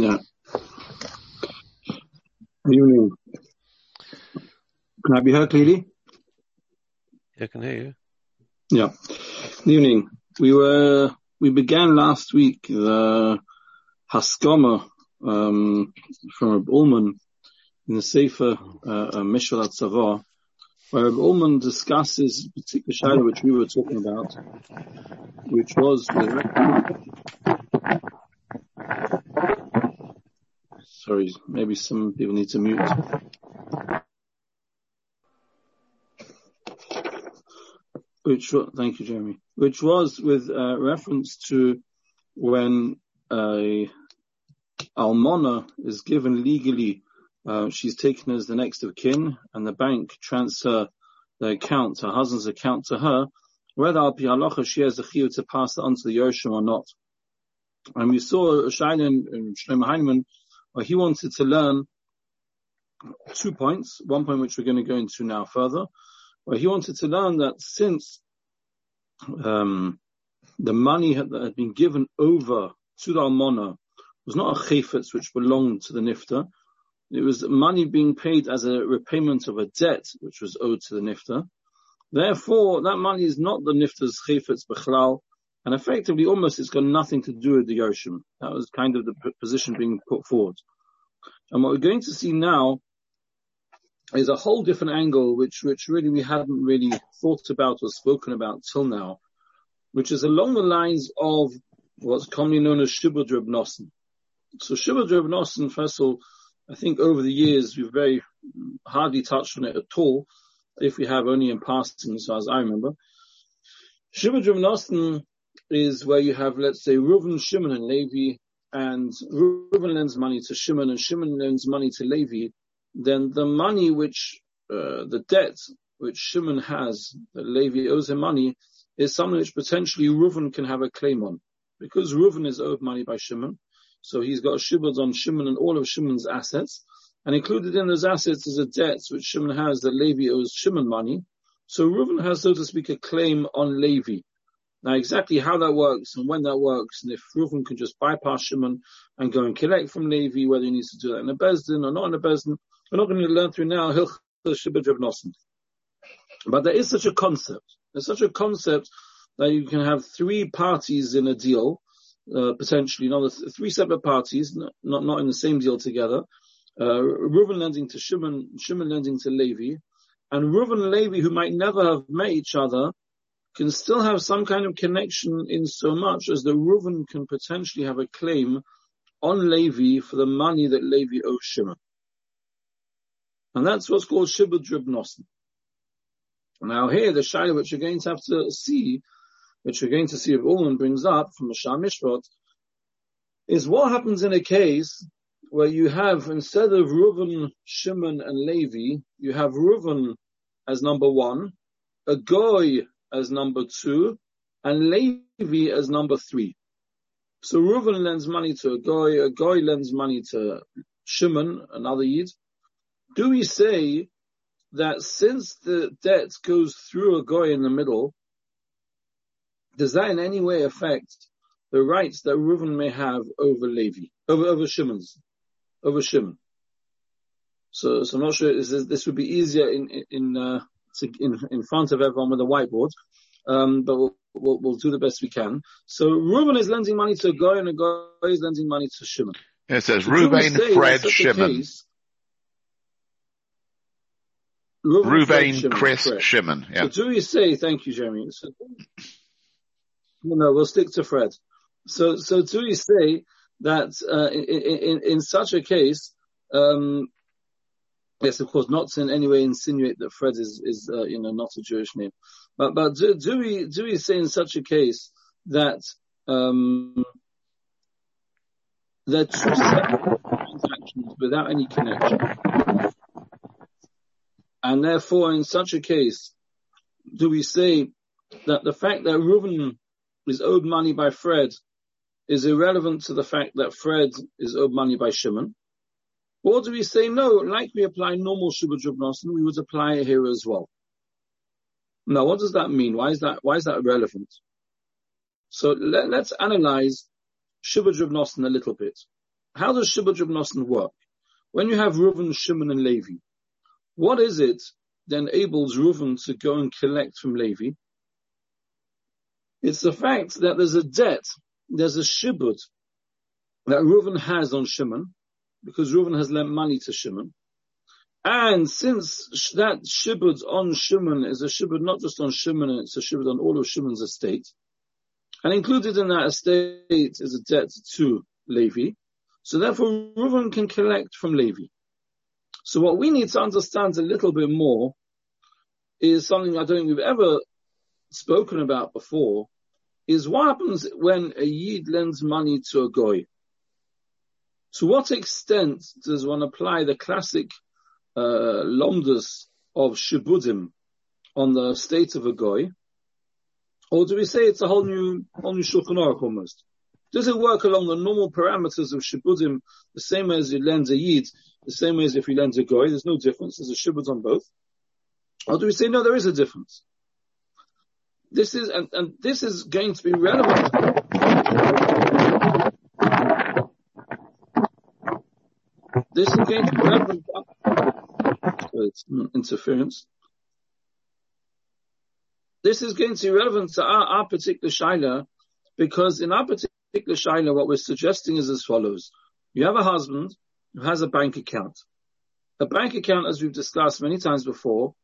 Yeah. Good evening. Can I be heard clearly? I can hear you. Yeah. Good evening. We were we began last week the Haskama um, from Reb Ullman in the Sefer uh, uh, Mishal Atzavah, where Reb Ullman discusses the particular shadow which we were talking about, which was the Sorry, maybe some people need to mute. Which, thank you, Jeremy. Which was with uh, reference to when a almona is given legally, uh, she's taken as the next of kin, and the bank transfer the account, her husband's account to her, whether al halacha she has a chiyuv to pass it on to the Yerushalayim or not. And we saw a Shaila in Shlomo Heinemann he wanted to learn two points. One point which we're going to go into now further, where he wanted to learn that since um, the money that had been given over to the almona was not a chayfetz which belonged to the nifta. It was money being paid as a repayment of a debt which was owed to the nifta. Therefore, that money is not the nifta's chayfetz bechlal, and effectively, almost it's got nothing to do with the Yoshim. That was kind of the position being put forward. And what we're going to see now is a whole different angle, which, which really we hadn't really thought about or spoken about till now, which is along the lines of what's commonly known as Shibud Reb Nosson. So Shibud Reb Nosson, first of all, I think over the years we've very hardly touched on it at all, if we have only in passing as far as I remember. Shibud Reb Nosson is where you have, let's say, Reuven, Shimon, and Levi, and Reuven lends money to Shimon, and Shimon lends money to Levi, then the money which, uh, the debt which Shimon has, that Levi owes him money, is something which potentially Reuven can have a claim on. Because Reuven is owed money by Shimon, so he's got shibud on Shimon and all of Shimon's assets, and included in those assets is a debt which Shimon has that Levi owes Shimon money. So Reuven has, so to speak, a claim on Levi. Now exactly how that works and when that works, and if Reuven can just bypass Shimon and go and collect from Levi, whether he needs to do that in a Bezdin or not in a Bezdin, we're not going to learn through now. But there is such a concept. There's such a concept that you can have three parties in a deal, uh, potentially, not three separate parties, not, not in the same deal together. Uh, lending to Shimon, Shimon lending to Levi, and Reuven and Levi, who might never have met each other, can still have some kind of connection in so much as the Reuven can potentially have a claim on Levi for the money that Levi owes Shimon. And that's what's called Shibud Dribnosen. Now here, the Shaila which you're going to have to see, which you're going to see if Ullman brings up from the Shah Mishpat, is what happens in a case where you have, instead of Reuven, Shimon, and Levi, you have Reuven as number one, a Goy as number two, and Levi as number three. So Reuven lends money to a guy, a guy lends money to Shimon, another Yid. Do we say that since the debt goes through a guy in the middle, does that in any way affect the rights that Reuven may have over Levi, over, over Shimon's, over Shimon? So, so I'm not sure this, this would be easier in, in, uh, in, in front of everyone with a whiteboard. Um, but we'll, we'll, we'll, do the best we can. So Reuben is lending money to a guy and a guy is lending money to Shimon. It says Reuben, Fred, Shimon. Case, Reuben, Chris, Fred. Shimon. Yeah. So do we say, thank you, Jeremy. So, no, we'll stick to Fred. So, so do we say that, uh, in, in, in, such a case, um, Yes, of course, not to in any way insinuate that Fred is, is uh, you know, not a Jewish name. But, but do, do we, do we say in such a case that, um, separate transactions without any connection? And therefore, in such a case, do we say that the fact that Reuven is owed money by Fred is irrelevant to the fact that Fred is owed money by Shimon? Or do we say, no, like we apply normal Shubha we would apply it here as well? Now, what does that mean? Why is that, why is that relevant? So let, us analyze Shubha a little bit. how does Nosson work? When you have Reuven, Shimon, and Levi, what is it that enables Reuven to go and collect from Levi? It's the fact that there's a debt, there's a Shibud that Reuven has on Shimon, because Reuven has lent money to Shimon. And since that Shibud on Shimon is a Shibud not just on Shimon, it's a Shibud on all of Shimon's estate, and included in that estate is a debt to Levi. So therefore, Reuven can collect from Levi. So what we need to understand a little bit more is something I don't think we've ever spoken about before, is what happens when a Yid lends money to a Goy. To what extent does one apply the classic uh, lomdus of shibudim on the state of a Goy? Or do we say it's a whole new, whole new Shulchan Aruch almost? Does it work along the normal parameters of Shibudim, the same way as you lend a Yid, the same way as if you lend a Goy? There's no difference. There's a Shibud on both. Or do we say, no, there is a difference? This is, and, and this is going to be relevant. This to be relevant. It's interference. This is be relevant to our, our particular Shaila, because in our particular shaila, what we're suggesting is as follows. You have a husband who has a bank account. A bank account, as we've discussed many times before,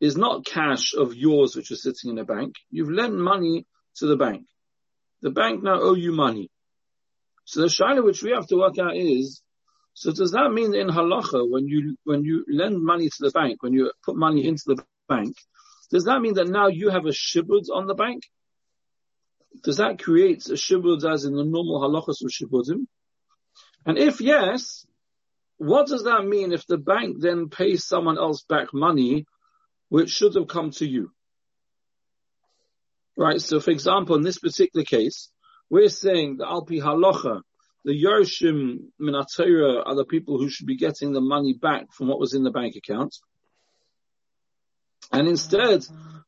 is not cash of yours which is sitting in a bank. You've lent money to the bank. The bank now owe you money. So the shaila which we have to work out is, so does that mean in halacha, when you, when you lend money to the bank, when you put money into the bank, does that mean that now you have a shibud on the bank? does that create a shibud as in the normal halachas of shibudim? And if yes, what does that mean if the bank then pays someone else back money which should have come to you? Right, so for example, in this particular case, we're saying that Alpi Halacha, the Yoshim Minatera are the people who should be getting the money back from what was in the bank account. And instead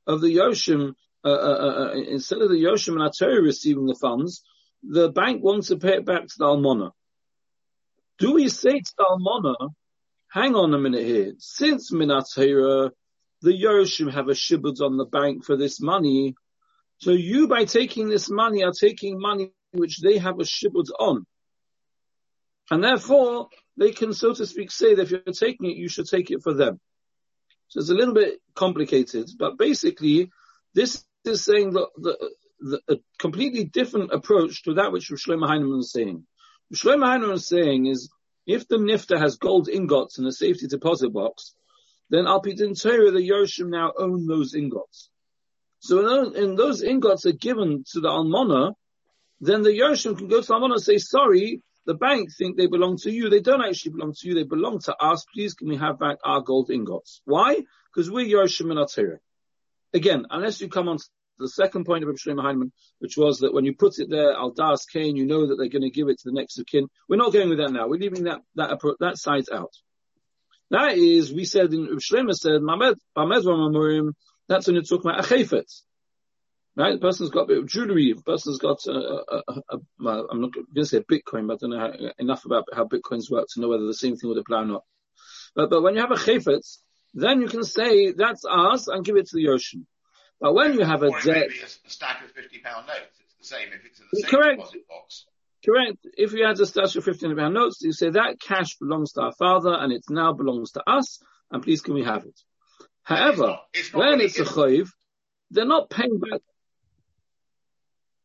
of the Yoshim uh, uh, uh, uh, instead of the Yoshim Atari receiving the funds, the bank wants to pay it back to the Almona. Do we say to the Almona, hang on a minute here, since Minatera, the Yoshim have a shibud on the bank for this money, so you by taking this money are taking money which they have a shibud on. And therefore, they can, so to speak, say that if you're taking it, you should take it for them. So it's a little bit complicated, but basically, this is saying the, the, the, a completely different approach to that which Shlomo Heinemann is saying. Shlomo Heinemann is saying is, if the nifta has gold ingots in a safety deposit box, then Alpidin Torah, the Yoshim now own those ingots. So in those, in those, ingots are given to the Almona, then the Yoshim can go to the Almona and say, sorry, the bank think they belong to you. They don't actually belong to you. They belong to us. Please can we have back our gold ingots? Why? Because we're Yoshim and. Again, unless you come on to the second point of Rabbi Shlomo Heinemann, which was that when you put it there, al das kain, you know that they're going to give it to the next of kin. We're not going with that now. We're leaving that that that side out. That is, we said in Shlomo said, Mamed Mamurim. That's when you're talking about a. Right? The person's got a bit of jewelry. The person's got, a, a, a, a well, I'm not going to say Bitcoin, but I don't know how, enough about how Bitcoins work to know whether the same thing would apply or not. But, but when you have a chayfet, then you can say that's ours and give it to the ocean. But when you have a debt, a stack of fifty pound notes, it's the same if it's in the same correct. deposit box. Correct. If you had a stash of fifteen pound notes, you say that cash belongs to our father and it now belongs to us, and please can we have it? However, it's not, it's not when really it's a chayiv, they're not paying back.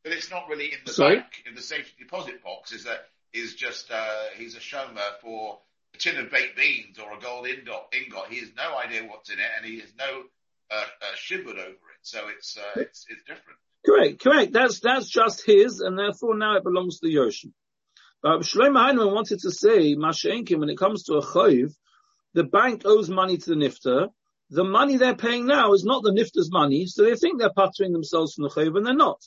But it's not really in the Sorry? bank, in the safety deposit box. Is that is just uh, he's a shomer for a tin of baked beans or a gold ingot. ingot. He has no idea what's in it, and he has no uh, uh, shibud over it. So it's, uh, it's, it's different. Correct, correct. That's, that's just his, and therefore now it belongs to the Yoshim. But Shlomo Heinemann wanted to say, Mashenkim, when it comes to a chayiv, the bank owes money to the nifter. The money they're paying now is not the nifter's money, so they think they're pattering themselves from the chayiv, and they're not.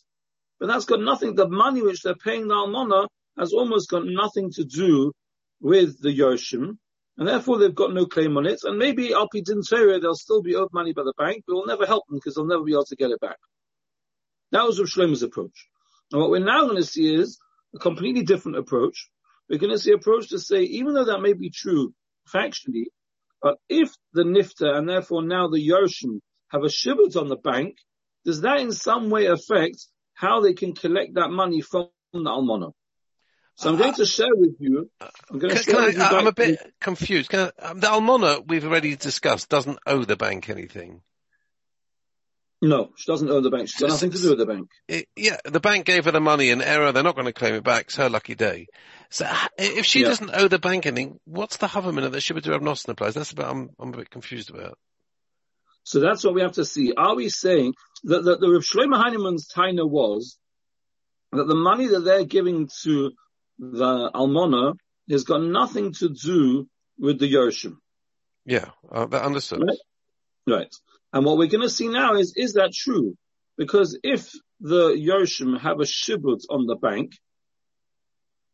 But that's got nothing, the money which they're paying the almana has almost got nothing to do with the Yoshim and therefore they've got no claim on it. And maybe Alpi Dinsera, they'll still be owed money by the bank, but we'll never help them because they'll never be able to get it back. That was Rav Shlomo's approach. And what we're now going to see is a completely different approach, we're going to see approach to say, even though that may be true factually, but if the nifta and therefore now the Yoshim have a shibud on the bank, does that in some way affect how they can collect that money from the almana? So I'm going uh, to share with you. Uh, I'm going to Can, share can with you. I, I'm a back- bit confused. I, um, the Almona we've already discussed doesn't owe the bank anything. No, she doesn't owe the bank. She's got nothing to do with the bank. It, yeah, the bank gave her the money in error. They're not going to claim it back. It's her lucky day. So if she Yeah. doesn't owe the bank anything, what's the Haverman that Shibadu Abnosan applies? That's about I'm, I'm a bit confused about. So that's what we have to see. Are we saying that, that the Rav Shlomo Heinemann's taina was that the money that they're giving to the almana has got nothing to do with the Yershim? Yeah, uh, that understood. Right. Right. And what we're going to see now is, is that true? Because if the Yoshim have a shibud on the bank,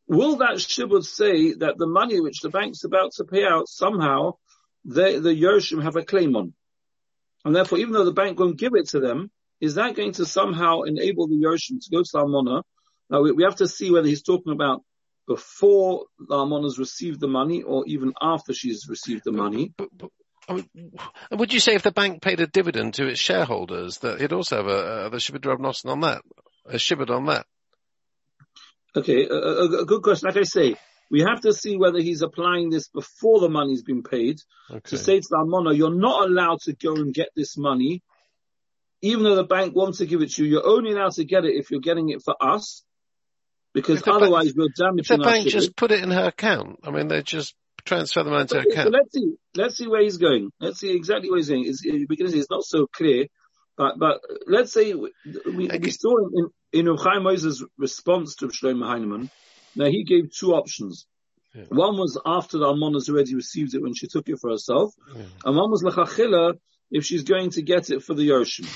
will that shibud say that the money which the bank's about to pay out somehow they, the Yoshim have a claim on? And therefore, even though the bank won't give it to them, is that going to somehow enable the Yoshim to go to Almona? Now we, we have to see whether he's talking about before the Almona's received the money or even after she's received the money. But, but, I mean, would you say if the bank paid a dividend to its shareholders that it'd also have a, a the Shibud Abnosan on that, a Shibud on that? Okay, a, a, a good question. Like I say, we have to see whether he's applying this before the money's been paid Okay. to say to the Almona, you're not allowed to go and get this money, even though the bank wants to give it to you. You're only allowed to get it if you're getting it for us, because If bank- otherwise we're if the damaging our The bank just put it in her account, I mean, they just transfer the money into her Okay, so account. let's see. Let's see where he's going. Let's see exactly where he's going. It's, because it's not so clear, but but let's say we, we, Okay. we saw in in Chaim Moses' response to Shlomo Heinemann. Now he gave two options. Yeah. One was after the Almona's already received it when she took it for herself, Yeah. and one was lechachila if she's going to get it for the Yoshim.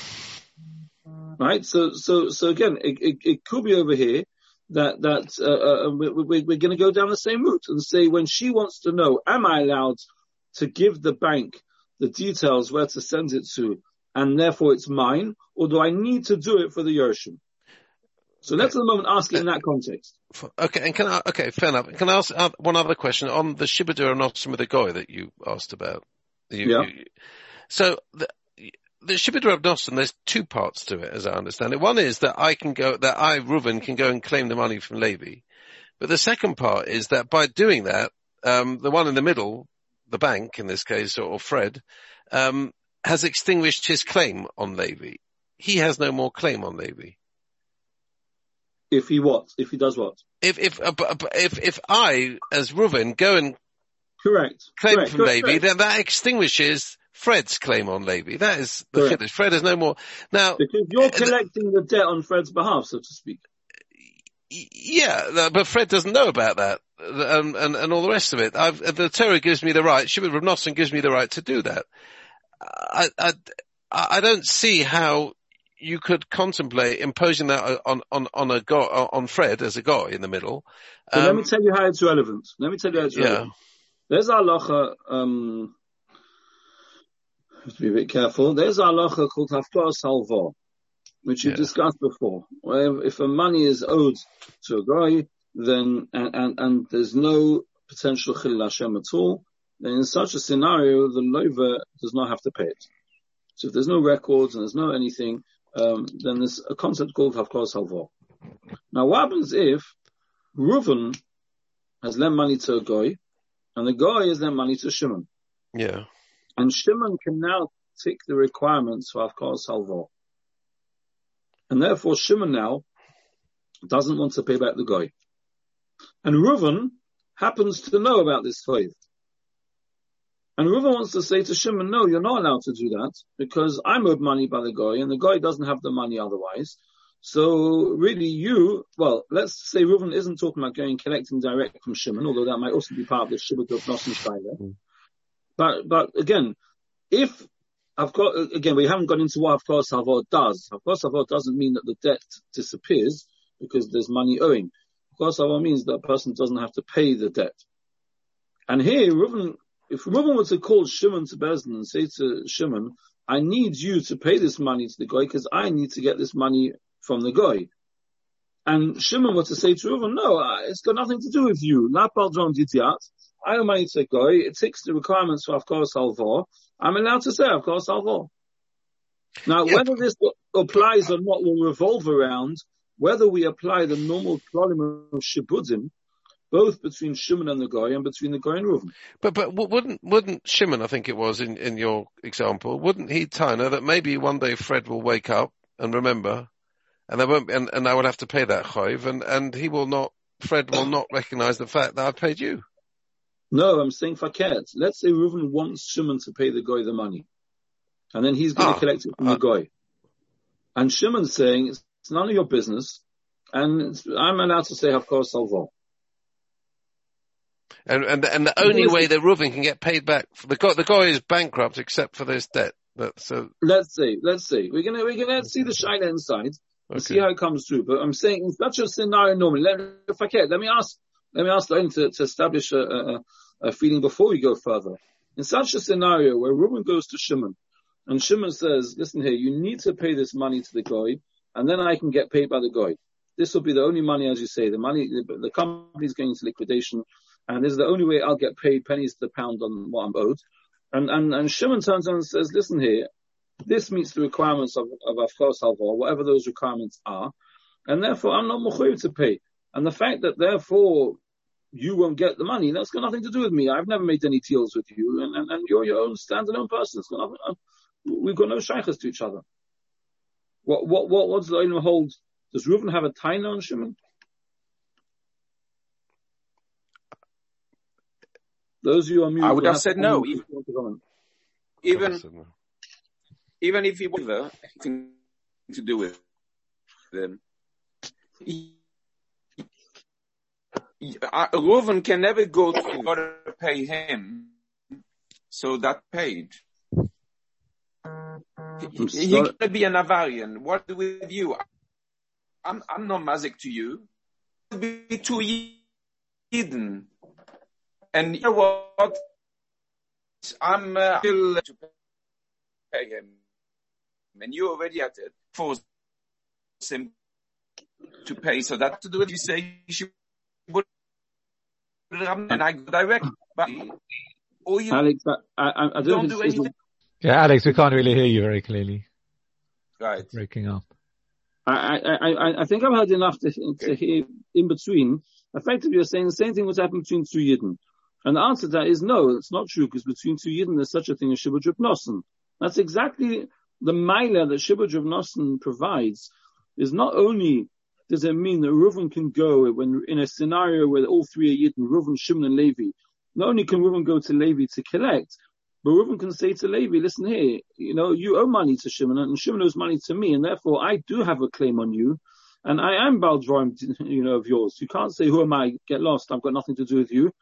Right. So so so again, it, it, it could be over here that that uh, uh, we, we, we're going to go down the same route and say when she wants to know, am I allowed to give the bank the details where to send it to, and therefore it's mine, or do I need to do it for the Yershim? So let's at the moment ask it in that context. Okay, and can I, okay, fair enough. Can I ask uh, one other question on the Shibadu Abnosan with the guy that you asked about? You, Yeah. you- so the, the Shibadu Abnosan, there's two parts to it, as I understand it. One is that I can go, that I, Reuven, can go and claim the money from Levi. But the second part is that by doing that, um, the one in the middle, the bank in this case, or, or Fred, um, has extinguished his claim on Levi. He has no more claim on Levi. If he what? If he does what? If, if, uh, if, if I, as Reuven, go and Correct. claim correct, from correct, Levy, then that extinguishes Fred's claim on Levy. That is the Correct. finish. Fred has no more. Now, Because you're collecting the debt on Fred's behalf, so to speak. yeah, but Fred doesn't know about that and, and, and all the rest of it. I've, the Torah gives me the right, Shimon Rav gives me the right to do that. I, I, I don't see how you could contemplate imposing that on, on, on a guy, on Fred as a guy in the middle. So let Um, me tell you how it's relevant. Let me tell you how it's yeah. relevant. There's halacha, um, have to be a bit careful. There's halacha called hafkar salva, which we've Yeah. discussed before. Where if a money is owed to a guy, then, and, and, and there's no potential chilul Hashem at all, then in such a scenario, the lover does not have to pay it. So if there's no records and there's no anything, um, then there's a concept called hafkar salva. Now what happens if Reuven has lent money to a guy, and the guy has lent money to Shimon. yeah. And Shimon can now tick the requirements for Avkar Salva. And therefore Shimon now doesn't want to pay back the guy. And Reuven happens to know about this faith. And Reuven wants to say to Shimon, no, you're not allowed to do that because I'm owed money by the guy and the guy doesn't have the money otherwise. So really you, well, let's say Reuven isn't talking about going collecting direct from Shimon, although that might also be part of the Shibud of Nosson Shailer. Mm. But, but again, if I've got, again, we haven't gone into what of course Salvor does. Avkar Salvor doesn't mean that the debt disappears because there's money owing. Of course Salvor means that a person doesn't have to pay the debt. And here, Reuven, if Reuven were to call Shimon to Bezdin and say to Shimon, I need you to pay this money to the guy because I need to get this money from the guy. and Shimon were to say to Reuven, no, uh, it's got nothing to do with you. Lapal John Ditiat. I am money to go. It ticks the requirements for Avkar Salvor. I'm allowed to say Avkar Salvor. Now, Yeah. whether this applies or not will revolve around whether we apply the normal problem of Shibudim, both between Shimon and the guy and between the guy and Reuven. But but wouldn't wouldn't Shimon, I think it was in, in your example, wouldn't he, Tyner, that maybe one day Fred will wake up and remember, and they won't, and, and I will have to pay that chayv, and and he will not, Fred will not recognise the fact that I paid you. No, I'm saying faket. Let's say Reuven wants Shimon to pay the guy the money. And then he's going Ah, to collect it from ah. the guy. And Shimon's saying, it's, none of your business. And it's, I'm allowed to say, of course, Salvo. And and and the only way that Reuven can get paid back, the guy the guy is bankrupt except for this debt. That so uh, Let's see, let's see. We're gonna, we're gonna see the shine inside and see how it comes through. But I'm saying, in such a scenario normally, let, if I can, let me ask, let me ask Lauren to, to establish a, a, a feeling before we go further. In such a scenario where Reuben goes to Shimon, and Shimon says, listen here, you need to pay this money to the guy, and then I can get paid by the guy. This will be the only money, as you say, the money, the, the is going into liquidation, and this is the only way I'll get paid pennies to the pound on what I'm owed. And, and, and Shimon turns around and says, listen here, this meets the requirements of, of Afkar Salvor, whatever those requirements are, and therefore I'm not mechuyev to pay. And the fact that therefore you won't get the money, that's got nothing to do with me. I've never made any deals with you, and, and, and you're your own standalone person. It's got nothing, uh, we've got no shaykhs to each other. What, what, what, what does the Olam hold? Does Reuven have a taina on Shimon? Those of you who are mute, I would will have said no. unmute if you want to comment. Even even if he was there, anything to do with them. He, he- uh, Reuven can never go to God to pay him, so that paid. He, I'm he can be an Avarian. What do with you? I'm I'm not mazik to you. To be too hidden. And you know what? I'm uh, still to pay him, and you already had it forced him to pay. So that to do it, you say you should would and I go direct, but or you Alex, I, I, I don't, don't do it's, anything. Yeah, Alex, we can't really hear you very clearly. Right. Breaking up. I, I, I, I think I've heard enough to, to hear in between. Effectively, you're saying the same thing was happening between two Yidden. And the answer to that is no, it's not true, because between two Yidden there's such a thing as Shibud Nossen. That's exactly the Maila that Shibud Nossen provides, is not only does it mean that Reuven can go when in a scenario where all three are Yidden, Reuven, Shimon, and Levi, not only can Reuven go to Levi to collect, but Reuven can say to Levi, listen here, you know, you owe money to Shimon and Shimon owes money to me and therefore I do have a claim on you and I am Baldroim, you know, of yours. You can't say, who am I? Get lost. I've got nothing to do with you.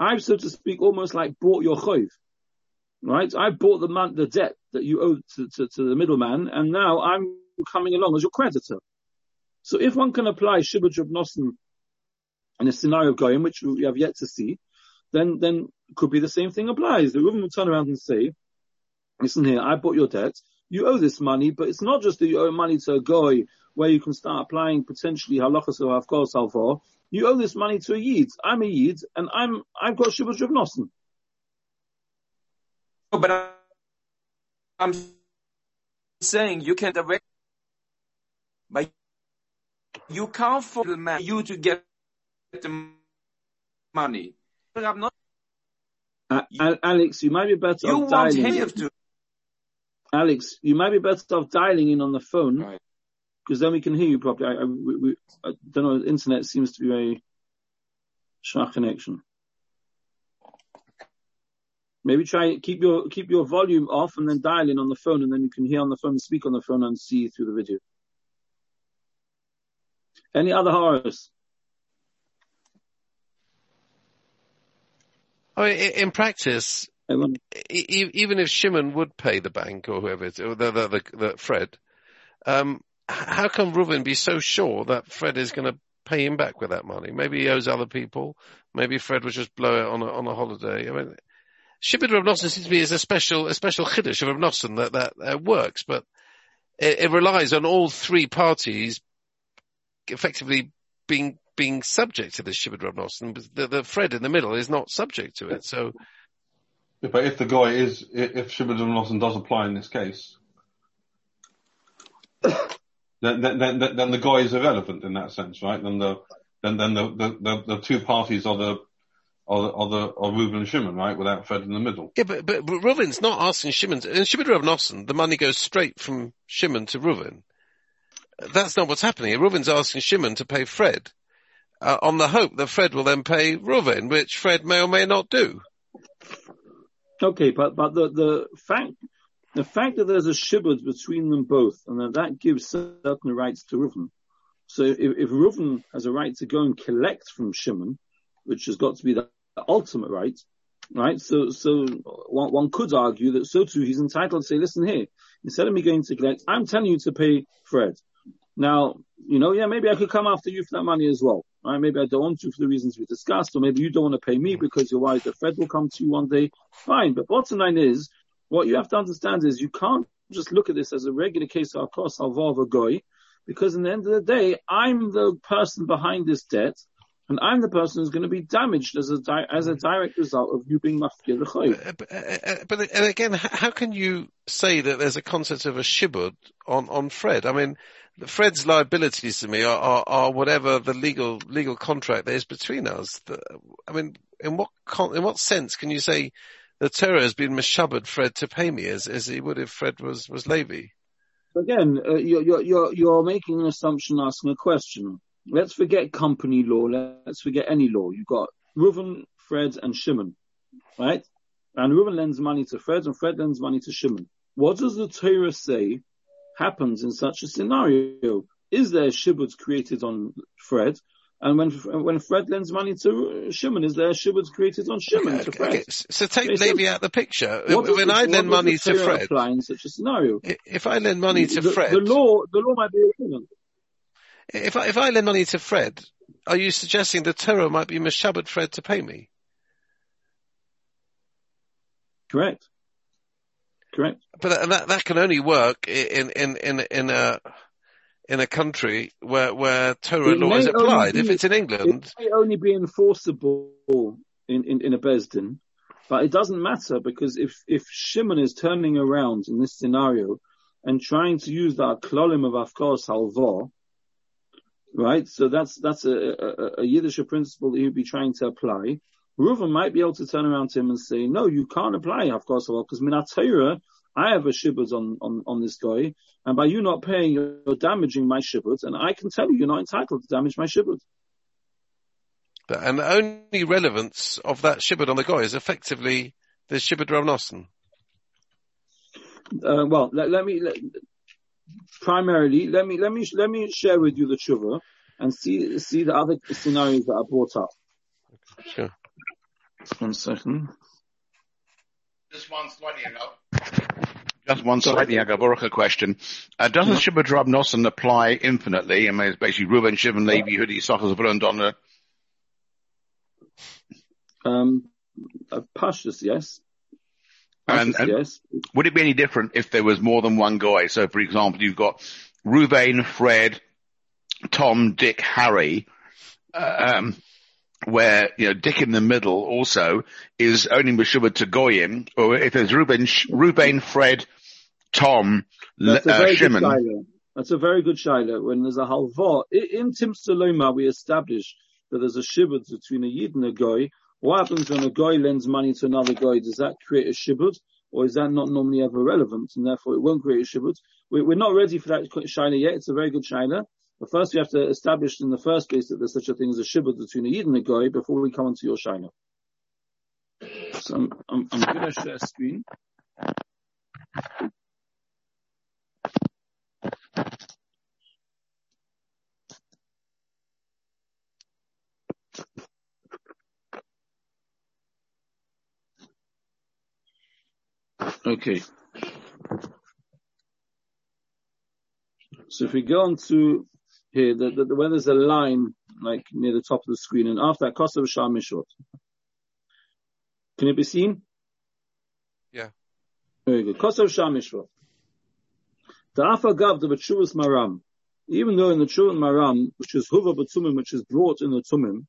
I've, so to speak, almost like bought your chayv. Right? I bought the man, the debt that you owe to, to, to the middleman and now I'm coming along as your creditor. So if one can apply Shibud Nossen in a scenario of Goyim, which we have yet to see, then, then could be the same thing applies. The Reuven will turn around and say, listen here, I bought your debt. You owe this money, but it's not just that you owe money to a guy where you can start applying potentially halachas or hafkos alfor. You owe this money to a yid. I'm a yid, and I'm I've got shibud nosen. No, But I'm saying you can direct, but you can't force the man you to get the money. But I'm not. Uh, Al- Alex, you might be better You off want dialing. him to. Alex, you might be better off dialing in on the phone Right. Because then we can hear you properly. I, I, we, we, I don't know. The internet seems to be a sharp connection. Maybe try keep your keep your volume off and then dial in on the phone, and then you can hear on the phone, speak on the phone, and see through the video. Any other horrors? I mean, in practice, even if Shimon would pay the bank or whoever it is, or the, the, the, the Fred, um, how can Reuven be so sure that Fred is going to pay him back with that money? Maybe he owes other people. Maybe Fred would just blow it on a, on a holiday. I mean, Shibud Rav Nosson seems to me as a special, a special chiddush of Rav Nosson that, that uh, works, but it, it relies on all three parties effectively being being subject to this Shibud Rav Nosson. The, the Fred in the middle is not subject to it. So Yeah, But if the guy is, if Shibud and Lawson does apply in this case, then, then, then, then then the guy is irrelevant in that sense, right? Then the, then, then the, the, the, the two parties are the, are the, are the, are Reuben and Shimon, right? Without Fred in the middle. yeah, but but, but Reuven's not asking Shimon. To, in Shibud Rav Nosson, the money goes straight from Shimon to Reuven. That's not what's happening. Reuven's asking Shimon to pay Fred. Uh, on the hope that Fred will then pay Reuven, which Fred may or may not do. Okay, but but the the fact the fact that there's a shibud between them both, and that that gives certain rights to Reuven. So if, if Reuven has a right to go and collect from Shimon, which has got to be the, the ultimate right, right? So so one, one could argue that so too he's entitled to say, listen here, instead of me going to collect, I'm telling you to pay Fred. Now, you know, yeah, maybe I could come after you for that money as well. Right? Maybe I don't want to for the reasons we discussed, or maybe you don't want to pay me because you're worried that Fred will come to you one day. Fine. But bottom line is, what you have to understand is you can't just look at this as a regular case of course of a goy, because in the end of the day, I'm the person behind this debt, and I'm the person who's going to be damaged as a di- as a direct result of you being mafkir the choy. Uh, But, uh, uh, but and again, how can you say that there's a concept of a shibud on, on Fred? I mean, Fred's liabilities to me are, are, are whatever the legal legal contract there is between us. I mean, in what con- in what sense can you say the Torah has been mishabed Fred to pay me as as he would if Fred was was Levi? Again, uh, you're, you're, you're, making an assumption, asking a question. Let's forget company law. Let's forget any law. You've got Reuven, Fred, and Shimon, right? And Reuven lends money to Fred, and Fred lends money to Shimon. What does the Torah say happens in such a scenario? Is there shibud created on Fred? And when when Fred lends money to Shimon, is there shibud created on Shimon to Fred? Okay, so take Okay, so Levi out of the picture. What When I lend money to Fred, apply in such a scenario? if I lend money to the, Fred, the law, the law might be irrelevant. if I if I lend money to Fred, are you suggesting the Torah might be mishabed Fred to pay me? Correct. Correct. But that that can only work in in in in a in a country where where Torah It law is applied. If it's in England, It may only be enforceable in, in, in a Besdin, but it doesn't matter because if, if Shimon is turning around in this scenario and trying to use the klolim of Afkos Halvor, right? So that's, that's a, a, a Yiddish principle that he'd be trying to apply. Reuven might be able to turn around to him and say, no, you can't apply Afkos Halvor because Minat Torah, I have a shibud on, on, on this guy, and by you not paying, you're, you're damaging my shibud, and I can tell you you're not entitled to damage my shibud. but- and the only relevance of that shibud on the guy is effectively the shibud Rav Nosson. uh, well, let, let me let, primarily let me let me let me share with you the tshuva and see see the other scenarios that are brought up. Sure. One second. Just one slightly Just one slightly Agavorka question. Uh, doesn't Rab Nosson apply infinitely? I mean, it's basically Reuben, Shimon, Levi, Issachar, Zebulun, and Donner. Um, uh, Pashtus, yes. And- and- yes. Would it be any different if there was more than one guy? So, for example, you've got Ruvain, Fred, Tom, Dick, Harry, uh, um, where, you know, Dick in the middle also is only Meshubah to Goyim, or if there's Ruben, Ruvain, Fred, Tom, That's a uh, very good Shimon. shaila. That's a very good shaila. When there's a halva in Tim Saloma, we establish that there's a shibud between a yid and a goy. What happens when a guy lends money to another guy? Does that create a shibud, or is that not normally ever relevant, and therefore it won't create a shibud? We- We're not ready for that shaila yet. It's a very good shaila. But first, we have to establish in the first place that there's such a thing as a shibud between a yid and a guy before we come onto your shaila. So I'm, I'm, I'm going to share screen. Okay. So if we go on to here, the, the, where there's a line like near the top of the screen, and after that, Kosovo Shah Mishot. Can it be seen? Yeah. Very good. Kosovo Shah Mishot. The Afagav, the Bachuvas Maram. even though in the Churun Maram, which is Huva B'Tumim, which is brought in the Tumim,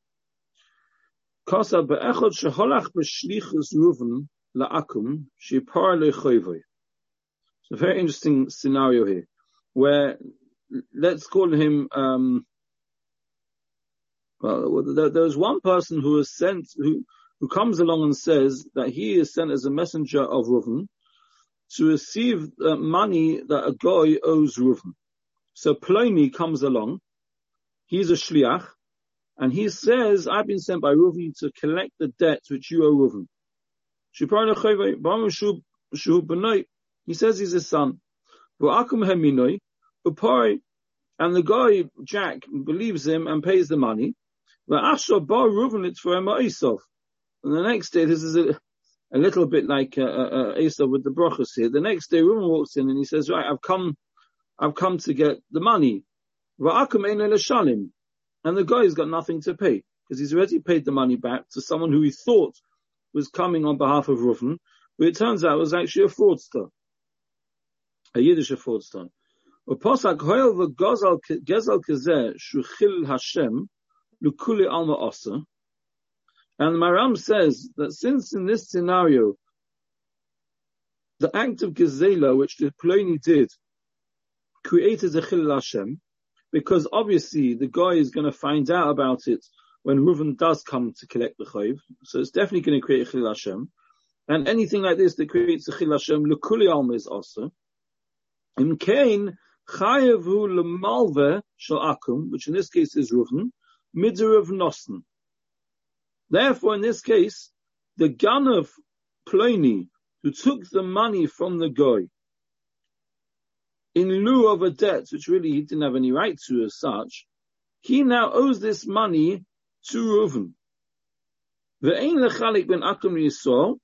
Kosa Be'echot Sheholach B'Shlichus Ruven La'akum Shipar Le'choivoi. It's a very interesting scenario here, where let's call him, um, well, there, there's one person who is sent, who, who comes along and says that he is sent as a messenger of Reuven to receive uh, money that a guy owes Reuven. So Pliny comes along, he's a shliach, and he says, I've been sent by Reuven to collect the debt which you owe Reuven. He says he's his son. And the guy, Jack, believes him and pays the money. And the next day, this is a, a little bit like uh, uh, Asa with the brachas here. The next day, Reuven walks in and he says, right, I've come, I've come to get the money. And the guy's got nothing to pay because he's already paid the money back to someone who he thought was coming on behalf of Reuven, but it turns out was actually a fraudster, a Yiddish fraudster. Uposak v'gozal gezel shuchil Hashem lukuli alma osa. And Maram says that since in this scenario, the act of Gezela, which the Pliny did, created a Chil Hashem, because obviously the guy is going to find out about it when Reuven does come to collect the chayv. So it's definitely going to create a Chil Hashem. And anything like this that creates a Chil Hashem, Lukuli Alma is also. In Cain, Chayavu Lemalve Shal Akum, which in this case is Reuven, Midir of Nosen. Therefore, in this case, the gun of Pliny, who took the money from the guy, in lieu of a debt which really he didn't have any right to as such, he now owes this money to Reuven. Ve'ein lechalik ben Akum Yisrael,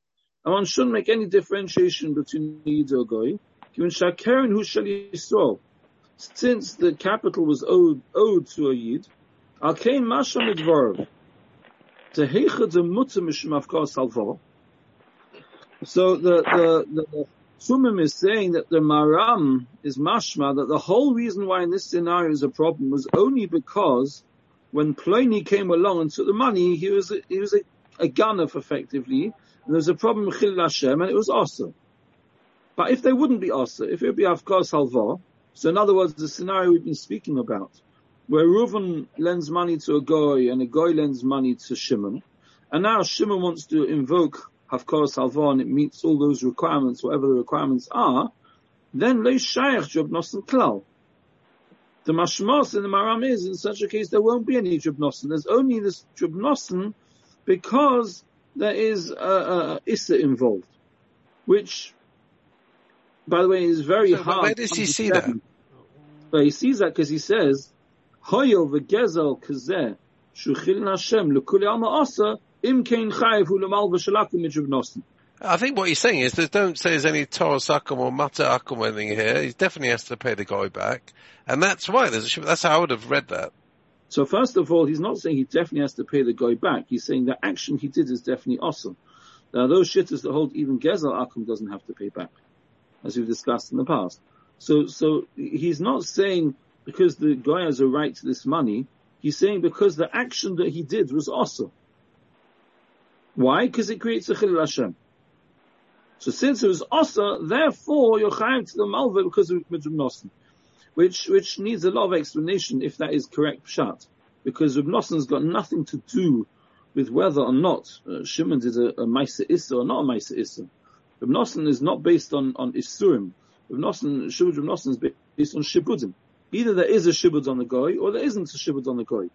and one shouldn't make any differentiation between Yid or Goy, given Shakeren who shall Yisrael. Since the capital was owed, owed to a Yid, al kein masha midvarav, teheicha de mutter. So the, the, the, Sumim is saying that the Maram is mashma, that the whole reason why in this scenario is a problem was only because when Pliny came along and took the money, he was a, he was a, a ganef effectively, and there was a problem with Chil Hashem, and it was also. But if they wouldn't be also, if it would be Afkar Salva, so in other words, the scenario we've been speaking about, where Reuven lends money to a goy and a goy lends money to Shimon, and now Shimon wants to invoke Hafkor and it meets all those requirements, whatever the requirements are, then Le Shaykh Job Nosen Klal. The Mashmos in the Maram is, in such a case, there won't be any Job Nosen. There's only this Job because there is a, a, a Issa involved, which, by the way, is very So hard. where does he see that? But he sees that because he says, Hoyel v'gezel kazeh shuchil Hashem l'kuli alma asa im kein chayiv hu l'mal v'shalakum mijuv nosen. I think what he's saying is that don't say there's any Torah Akum or Mata Akum or anything here. He definitely has to pay the guy back. And that's why there's a. That's how I would have read that. So first of all, he's not saying he definitely has to pay the guy back. He's saying the action he did is definitely awesome. Now those shitters that hold even Gezel Akum doesn't have to pay back, as we've discussed in the past. So, so he's not saying because the guy has a right to this money. He's saying because the action that he did was awesome. Why? Because it creates a Chilul Hashem. So since it was Asa, therefore you're chayav to the Malva because of Midrash Nosen, which which needs a lot of explanation if that is correct pshat, because Reb Nosen's got nothing to do with whether or not uh, Shimon did a, a Maisa Issa or not a Maisa Issa. Reb is not based on on Isurim. Reb Nosen, Shibud Reb is based on Shibudim. Either there is a Shibud on the guy or there isn't a Shibud on the guy.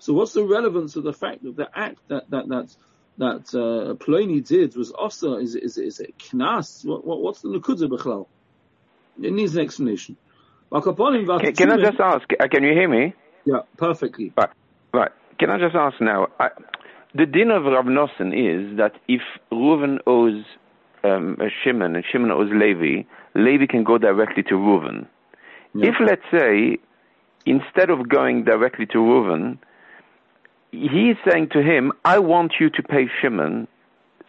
So what's the relevance of the fact that the act that that that that uh, Pliny did was also is is is it knas? What, what what's the nukuda b'chlal? It needs an explanation. Can, can I just ask? uh, Can you hear me? Yeah, perfectly. Right. Right. Can I just ask now? I, the din of Rav Nosson is that if Reuven owes um, a Shimon and Shimon owes Levi, Levi can go directly to Reuven. Yeah. If let's say instead of going directly to Reuven, he's saying to him, "I want you to pay Shimon,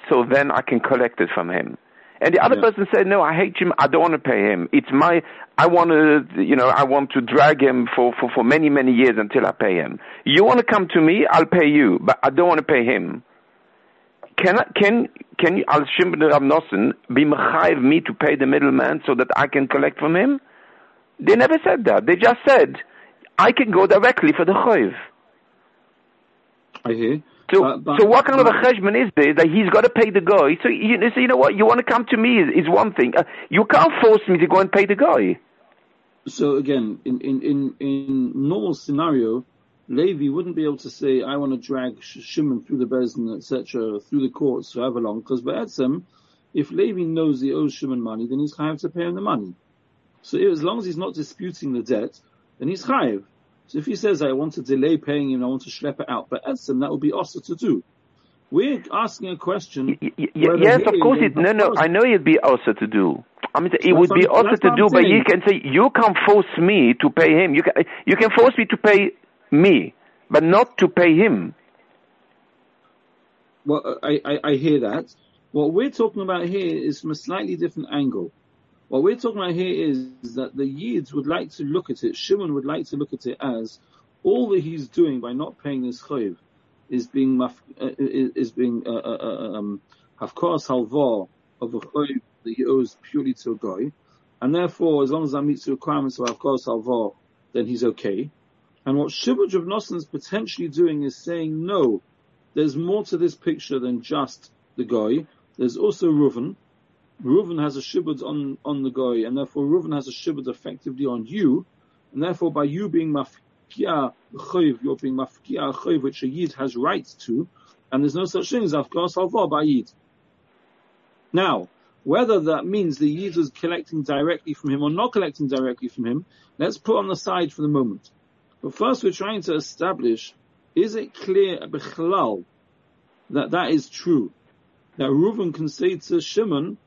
so then I can collect it from him." And the other Yeah. person said, no, I hate him. I don't want to pay him. It's my, I want to, you know, I want to drag him for, for, for many, many years until I pay him. You want to come to me? I'll pay you, but I don't want to pay him. Can I, can, can you, Al Shimon Rav Nosson be mechayiv me to pay the middleman so that I can collect from him? They never said that. They just said, I can go directly for the chayiv. I hear. So, But- but- so what kind of a cheshbon is this that he's got to pay the guy? So you, so you know what? You want to come to me is, is one thing. Uh, you can't force me to go and pay the guy. So again, in, in, in, in normal scenario, Levi wouldn't be able to say, I want to drag Sh- Shimon through the Bezdin, etc., through the courts, however long, because Ba'etzem, if Levi knows he owes Shimon money, then he's chayav to pay him the money. So as long as he's not disputing the debt, then he's chayav. So if he says, I want to delay paying him, I want to schlep it out, Ba'etzem, that would be also to do. We're asking a question. Y- y- yes, of course it. No, no, I know it'd be also to do. I mean, it would be also to do, but you can say you can't force me to pay him. You can you can force me to pay me, but not to pay him. Well, I, I, I hear that. What we're talking about here is from a slightly different angle. What we're talking about here is, is that the Yids would like to look at it, Shimon would like to look at it as all that he's doing by not paying his chayiv is being maf- uh, is being uh, uh, uh, um, of a chayiv that he owes purely to a guy, and therefore, as long as that meets the requirements of hafkar halvar, then he's okay. And what Shibud of is potentially doing is saying, no, there's more to this picture than just the guy. There's also Reuven. Reuven has a shibud on, on the guy, and therefore Reuven has a shibud effectively on you, and therefore by you being mafkia chayv, you're being mafkia chayv, which a yid has rights to, and there's no such thing as afkar salvar by yid. Now, whether that means the yid is collecting directly from him or not collecting directly from him, let's put on the side for the moment. But first we're trying to establish, is it clear, that that is true? That Reuven can say to Shimon,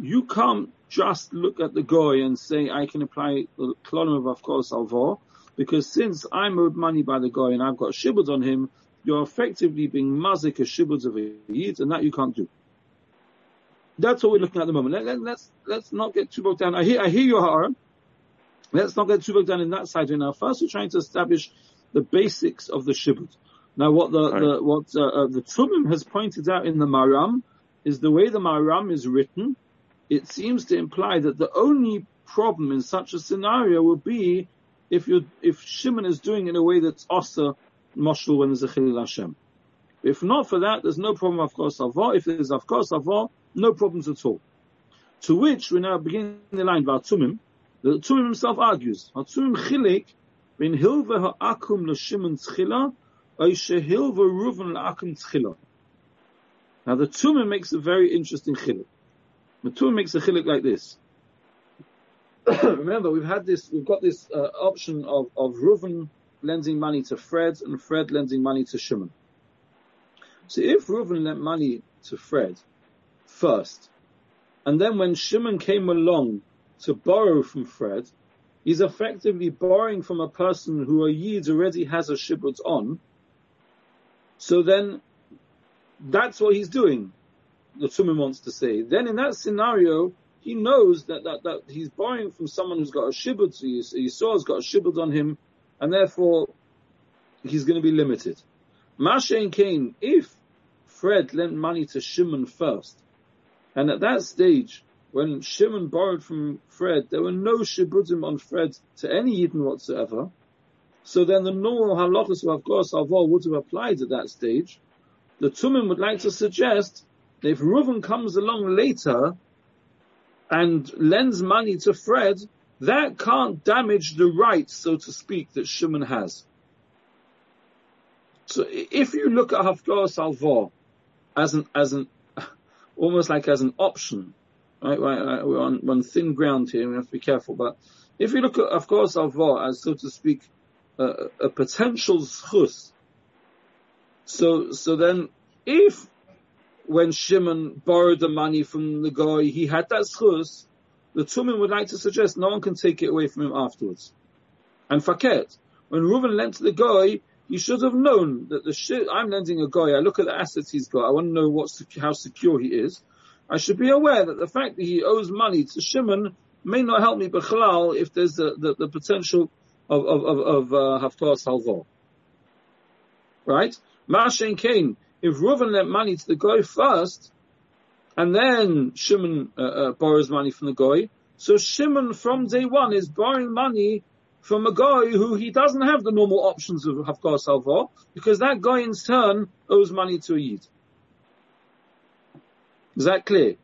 you can't just look at the guy and say, I can apply the klonim of Avkor Salvar, because since I'm owed money by the guy and I've got shibud on him, you're effectively being mazik a shibud of a yid, and that you can't do. That's what we're looking at at the moment. Let, let, let's, let's not get too bogged down. I hear, I hear you, Hara. Let's not get too bogged down in that side right now. First, we're trying to establish the basics of the shibud. Now, what the, the what uh, uh, the Tumim has pointed out in the Maram is the way the Maram is written. It seems to imply that the only problem in such a scenario would be if you if Shimon is doing it in a way that's also moshul when there's a chilul Hashem. If not for that, there's no problem of course avah. If there's of course avah, no problems at all. To which we now begin the line about Tumim. The Tumim himself argues, Tumim chilik ben hilva ha'akum l'Shimon tchila now the Tumim makes a very interesting chiluk. Tumah makes a chiluk like this. Remember, we've had this, we've got this uh, option of, of Reuven lending money to Fred and Fred lending money to Shimon. So if Reuven lent money to Fred first, and then when Shimon came along to borrow from Fred, he's effectively borrowing from a person who a Yid already has a shibud on, so then, that's what he's doing. The Tumim wants to say. Then in that scenario, he knows that, that, that he's borrowing from someone who's got a shibud, so Yisrael has got a shibud on him, and therefore, he's going to be limited. Masha and Cain, if Fred lent money to Shimon first, and at that stage, when Shimon borrowed from Fred, there were no shibudim on Fred to any Yidden whatsoever, so then the normal halachas of Avgor Salvar would have applied at that stage. The Tumim would like to suggest if Reuven comes along later and lends money to Fred, that can't damage the rights, so to speak, that Shimon has. So if you look at Hafgar Salvar as an, as an, almost like as an option, right, right, we're on, on thin ground here, we have to be careful, but if you look at Hafgar Salvar as, so to speak, a, a potential schus. So, so then, if when Shimon borrowed the money from the guy, he had that schus, the Tumim would like to suggest no one can take it away from him afterwards. And faket, when Reuven lent the guy, he should have known that the shit, I'm lending a guy, I look at the assets he's got, I want to know what, how secure he is. I should be aware that the fact that he owes money to Shimon may not help me bechalal if there's the, the, the potential of, of, of, of uh, Halvor. Right? Mashen Kane, if Reuven lent money to the guy first, and then Shimon uh, uh, borrows money from the guy, so Shimon from day one is borrowing money from a guy who he doesn't have the normal options of Haftar Salva, because that guy in turn owes money to a Yid. Is that clear?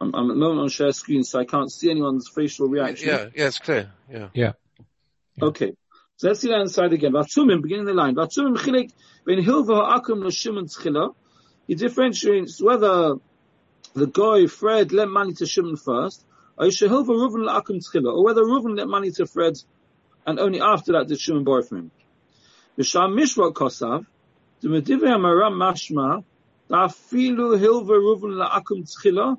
I'm, I'm at the moment on share screen, so I can't see anyone's facial reaction. Yeah, yeah, it's clear. Yeah. Yeah. Okay. So let's see that inside again. Vatumim, beginning the line. Vatumim chilik ben hilva ha'akum l'shimon tchila. He differentiates whether the guy, Fred, lent money to Shimon first, or Shehilva Reuven la'akum tchila, or whether Reuven lent money to Fred, and only after that did Shimon borrow from him. V'sham mishra kosav, the medivei ha'maram mashma, da'afilu hilva Reuven la'akum tchila,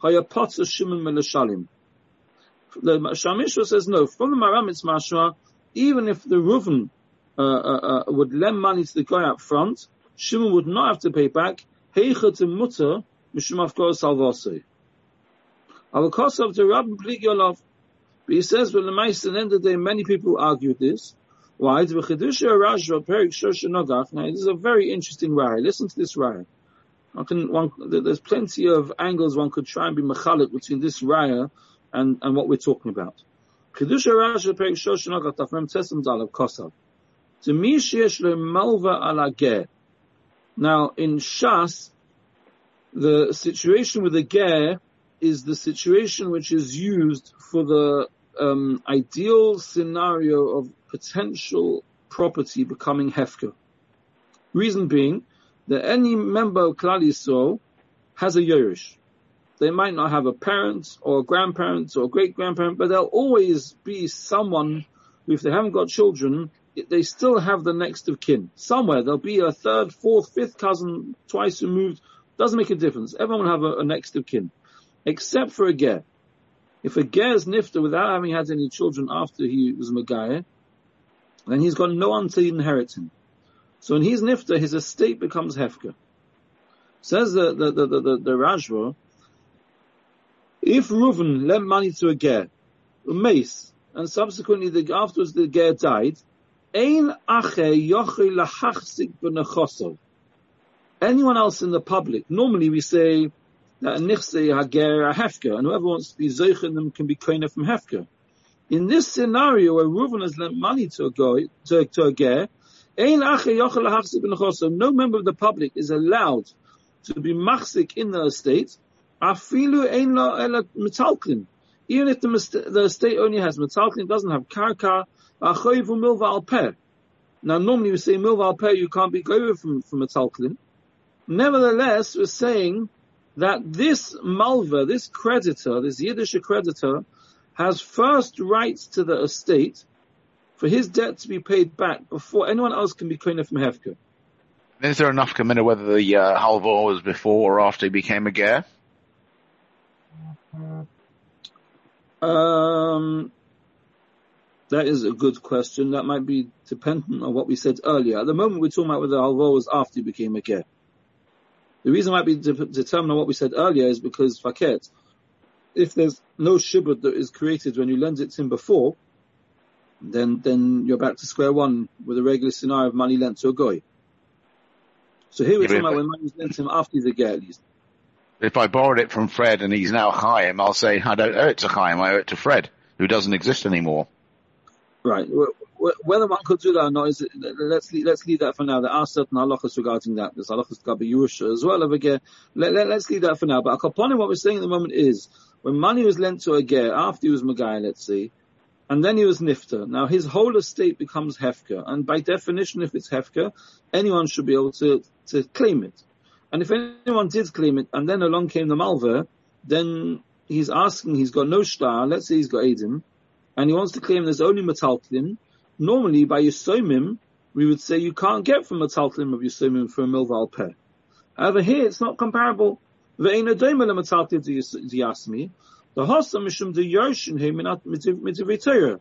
hayapotza Shimon melashalim. The Shamishra says no. From the Maram it's mashma, even if the Reuven uh, uh, uh, would lend money to the guy up front, Shimon would not have to pay back. Heicha to mutter mishum afkor salvasi. Avakosov to Rabbi Pligi Olav. But he says, well, the mice, at the end of the day, many people argue this. Why? This is a very interesting raya. Listen to this raya. There's plenty of angles one could try and be machalik between this raya and, and what we're talking about. Kedusha. To me, ala ger. Now, in Shas, the situation with the ger is the situation which is used for the um, ideal scenario of potential property becoming hefker. Reason being that any member of Klal Yisrael has a Yerush. They might not have a parent or a grandparent or a great grandparent, but there'll always be someone if they haven't got children, they still have the next of kin. Somewhere there'll be a third, fourth, fifth cousin twice removed. Doesn't make a difference. Everyone will have a, a next of kin. Except for a ger. If a ger is nifta without having had any children after he was Megaya, then he's got no one to inherit him. So when he's nifta, his estate becomes hefker. Says the, the, the, the, the, the Rajva, if Reuven lent money to a ger, a mace, and subsequently the, afterwards the ger died, Ein ache yochei lahachzik. Anyone else in the public, normally we say that a nichse hager a hefker, and whoever wants to be zeichen them can be koina from hefker. In this scenario where Reuven has lent money to a guy, to, to a ger, Ein ache yochei lahachzik no member of the public is allowed to be machzik in the estate, afilu ein lo ela. Even if the, the estate only has metalklin, doesn't have karka, achoivu milva al peh. Now normally we say milva al peh, you can't be going from, from. Nevertheless, we're saying that this malva, this creditor, this Yiddish creditor, has first rights to the estate for his debt to be paid back before anyone else can be koine from Hefka. Is there enough committed whether the uh, halvor was before or after he became a ger? Um, that is a good question. That might be dependent on what we said earlier. At the moment, we're talking about whether halvor was after he became a ger. The reason might be de- determined on what we said earlier is because faket, if there's no shibud that is created when you lend it to him before, then then you're back to square one with a regular scenario of money lent to a guy. So here we're talking about when money was lent to him after he's a ger at least. If I borrowed it from Fred and he's now Chaim, I'll say I don't owe it to Chaim, I owe it to Fred, who doesn't exist anymore. Right. Wh- Whether one could do that or not is let's leave, let's leave that for now. There are certain halachas regarding that. There's halachas gabi Yerusha as well. Of a ger. Let, let, let's leave that for now. But upon what we're saying at the moment is when money was lent to a ger after he was Magai, let's see, and then he was nifta. Now his whole estate becomes hefker, and by definition, if it's hefker, anyone should be able to to claim it. And if anyone did claim it, and then along came the malver, then he's asking, he's got no star. Let's say he's got Adim, and he wants to claim there's only metalklin. Normally, by Yisomim, we would say you can't get from metalklin of Yisomim for a milval peh. However, here it's not comparable. The Hossa Mishum the Yoshin him mitivitera.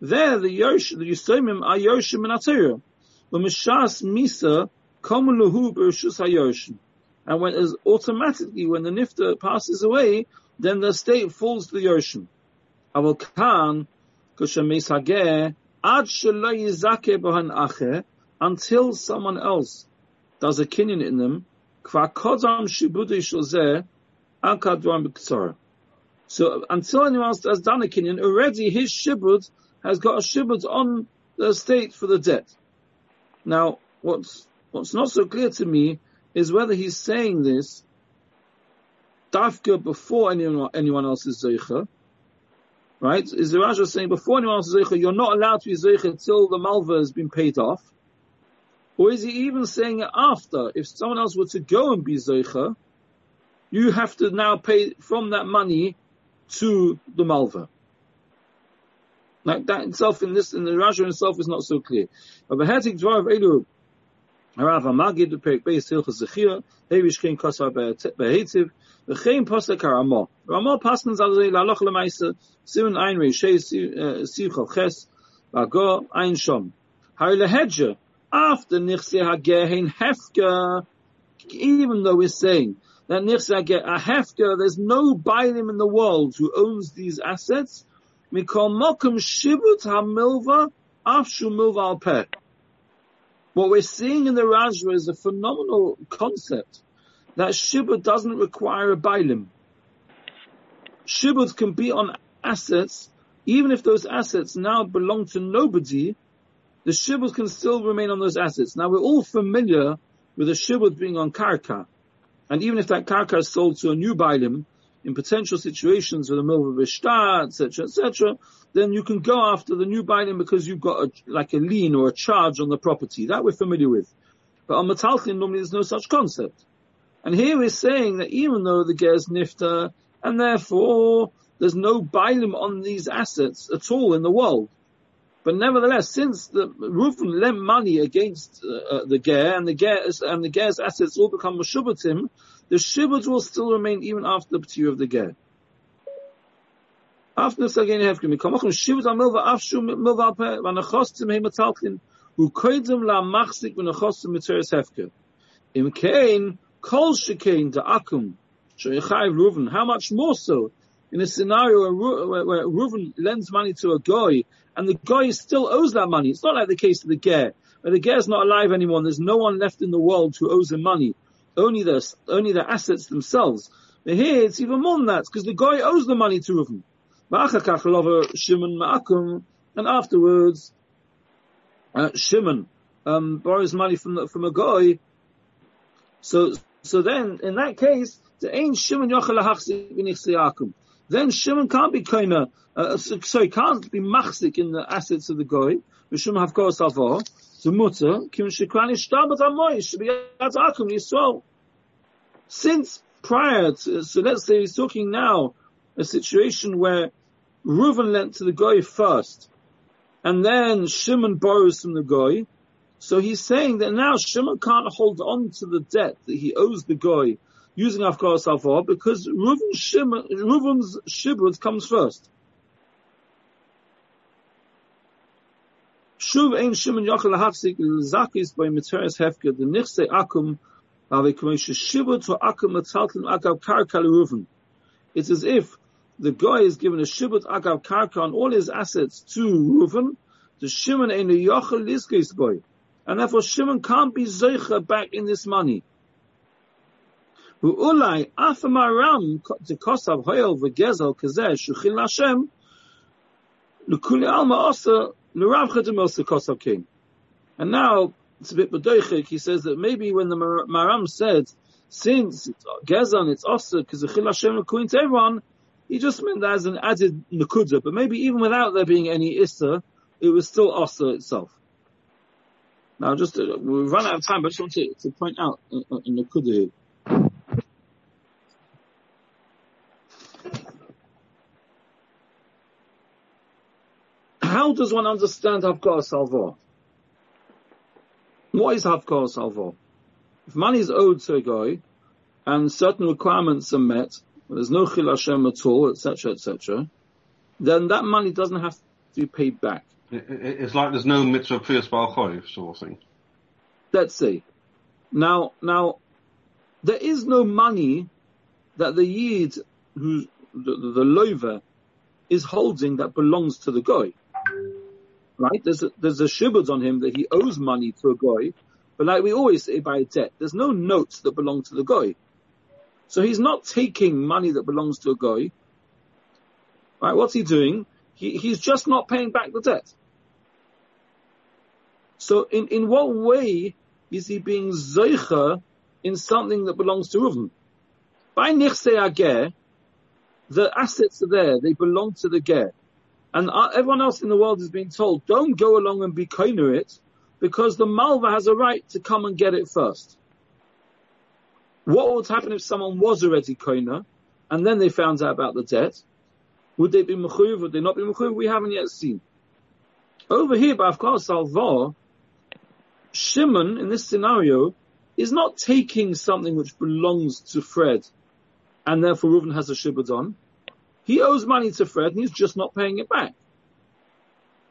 There, the Yosh, the Yisomim are Yoshim and Atera. But Mishas Misa Komu lahu b'rishus hayoshim. And when, is automatically when the nifta passes away, then the estate falls to the Yoshim. Aval kan ad until someone else does a kinyan in them. So until anyone else has done a kinyan, already his shibud has got a shibud on the estate for the debt. Now, what's what's not so clear to me is whether he's saying this dafka before anyone anyone else is zeicha, right? Is the Raja saying before anyone else is zeicha, you're not allowed to be zeicha until the malva has been paid off, or is he even saying after? If someone else were to go and be zeicha, you have to now pay from that money to the malva. Like that itself in this, in the Raja himself is not so clear. But the Hetik Dvar of Elu, Rav Amagid, the Perik Beis Hilchas Zechir, Hevish King Kosar Behetiv, V'chein Posek HaRamah. Ramah Pasnans Al Laloch Lemaisa, Simen Ein Reishei uh, Siv Ches, Vago Ein Shom. Hari Lehedja, after Nichse Hagehin Hefka, even though we're saying that Nichse a Hefka, there's no Bailim in the world who owns these assets, Mikol Mokum Shibut HaMilva, Afshu Milva Al Peh. What we're seeing in the Rajra is a phenomenal concept that Shibud doesn't require a Bailim. Shibud can be on assets, even if those assets now belong to nobody, the Shibud can still remain on those assets. Now we're all familiar with a Shibud being on Karka. And even if that Karka is sold to a new Bailim, in potential situations with a Milva etc., etc., then you can go after the new Bailim because you've got a, like a lien or a charge on the property. That we're familiar with. But on Metalchin, normally there's no such concept. And here we're saying that even though the Ger's Nifta, and therefore there's no Bailim on these assets at all in the world. But nevertheless, since the Reuven lent money against uh, the Ger, and the Ger and the Ger's assets all become Meshubatim, the Shibud will still remain even after the P'tir of the Ger. After the Vanachostim Vanachostim Mitzeres. Im Kol how much more so in a scenario where, where, where Reuven lends money to a guy, and the guy still owes that money. It's not like the case of the Ger, where the Ger is not alive anymore, and there's no one left in the world who owes him money. Only the, only the assets themselves. But here, it's even more than that, because the guy owes the money to lover Shimon and afterwards, uh, Shimon, um, borrows money from the, from a guy. So, so then, in that case, the ain't Shimon Then Shimon can't be kind uh, so, sorry, can't be machzik in the assets of the guy. The mutter, Kim Shekran Ishtabat Amoy, Shibiyat Akum Yisrael. Since prior to, so let's say he's talking now, a situation where Reuven lent to the guy first, and then Shimon borrows from the guy. So he's saying that now Shimon can't hold on to the debt that he owes the guy using Afkar Safar because Reuven Shimon, Reuven's Shibud comes first. Shuv ein Shimon Yochel Hafsik Zakis by Hefke the Akum Ave Shiva to Akum Akav Karka Leruven. It's as if the guy is given a Shibut Akav Karka on all his assets to Reuven, the Shimon ein Yochel Liskis boy. And therefore Shimon can't be Zeicha back in this money. U'ulai afamaram to kosav hoyel v'gezel kazeh shuchil Hashem alma and now, it's a bit bedoichik, he says that maybe when the Maram said, since it's Gezan, it's also because the Chil Hashem Lekuin to everyone, he just meant that as an added Nakuda, but maybe even without there being any Issa, it was still Osir itself. Now just, uh, we've run out of time, but I just want to, to point out uh, uh, in, the Nakuda here. How does one understand Havkar Salvo? What is Havkar Salvo? If money is owed to a guy, and certain requirements are met, there's no Chil Hashem at all, etc., etc., then that money doesn't have to be paid back. It, it, it's like there's no mitzvah priyas choiv sort of thing. Let's see. Now, now, there is no money that the Yid, who, the, the, the lover, is holding that belongs to the guy. Right? There's a, there's a shibud on him that he owes money to a guy, but like we always say by debt, there's no notes that belong to the guy. So he's not taking money that belongs to a guy. Right? What's he doing? He, he's just not paying back the debt. So in, in what way is he being zeicha in something that belongs to Reuven? By nichse ageh, the assets are there, they belong to the ger. And everyone else in the world is being told, don't go along and be koiner it, because the malva has a right to come and get it first. What would happen if someone was already koiner, and then they found out about the debt? Would they be mechuyev? Would they not be mechuyev? We haven't yet seen. Over here, by Avkar Salvar, Shimon, in this scenario, is not taking something which belongs to Fred, and therefore Reuven has a shibud on. He owes money to Fred, and he's just not paying it back.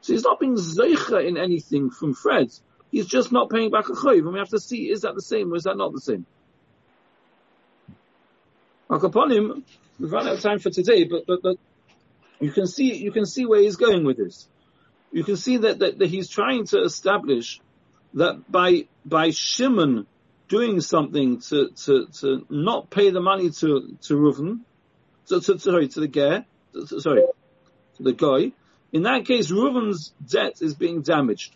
So he's not being zeicha in anything from Fred. He's just not paying back a chayiv, and we have to see, is that the same or is that not the same? Upon him, we've run out of time for today, but, but, but you can see, you can see where he's going with this. You can see that, that, that he's trying to establish that by, by Shimon doing something to, to, to not pay the money to, to Reuven, to, sorry, to the Ger, sorry, to the guy, in that case, Reuven's debt is being damaged.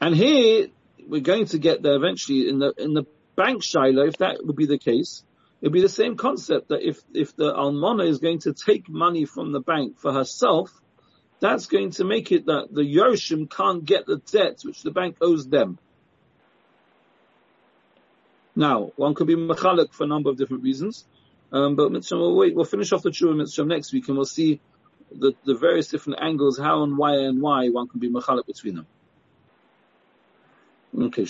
And here, we're going to get there eventually in the, in the bank Shiloh, if that would be the case, it'd be the same concept that if, if the Almana is going to take money from the bank for herself, that's going to make it that the Yoshim can't get the debt which the bank owes them. Now, one could be machalik for a number of different reasons, um, but Mitzvah, we'll wait, we'll finish off the Shura Mitzvah next week and we'll see the, the various different angles, how and why and why one can be machalik between them. Okay.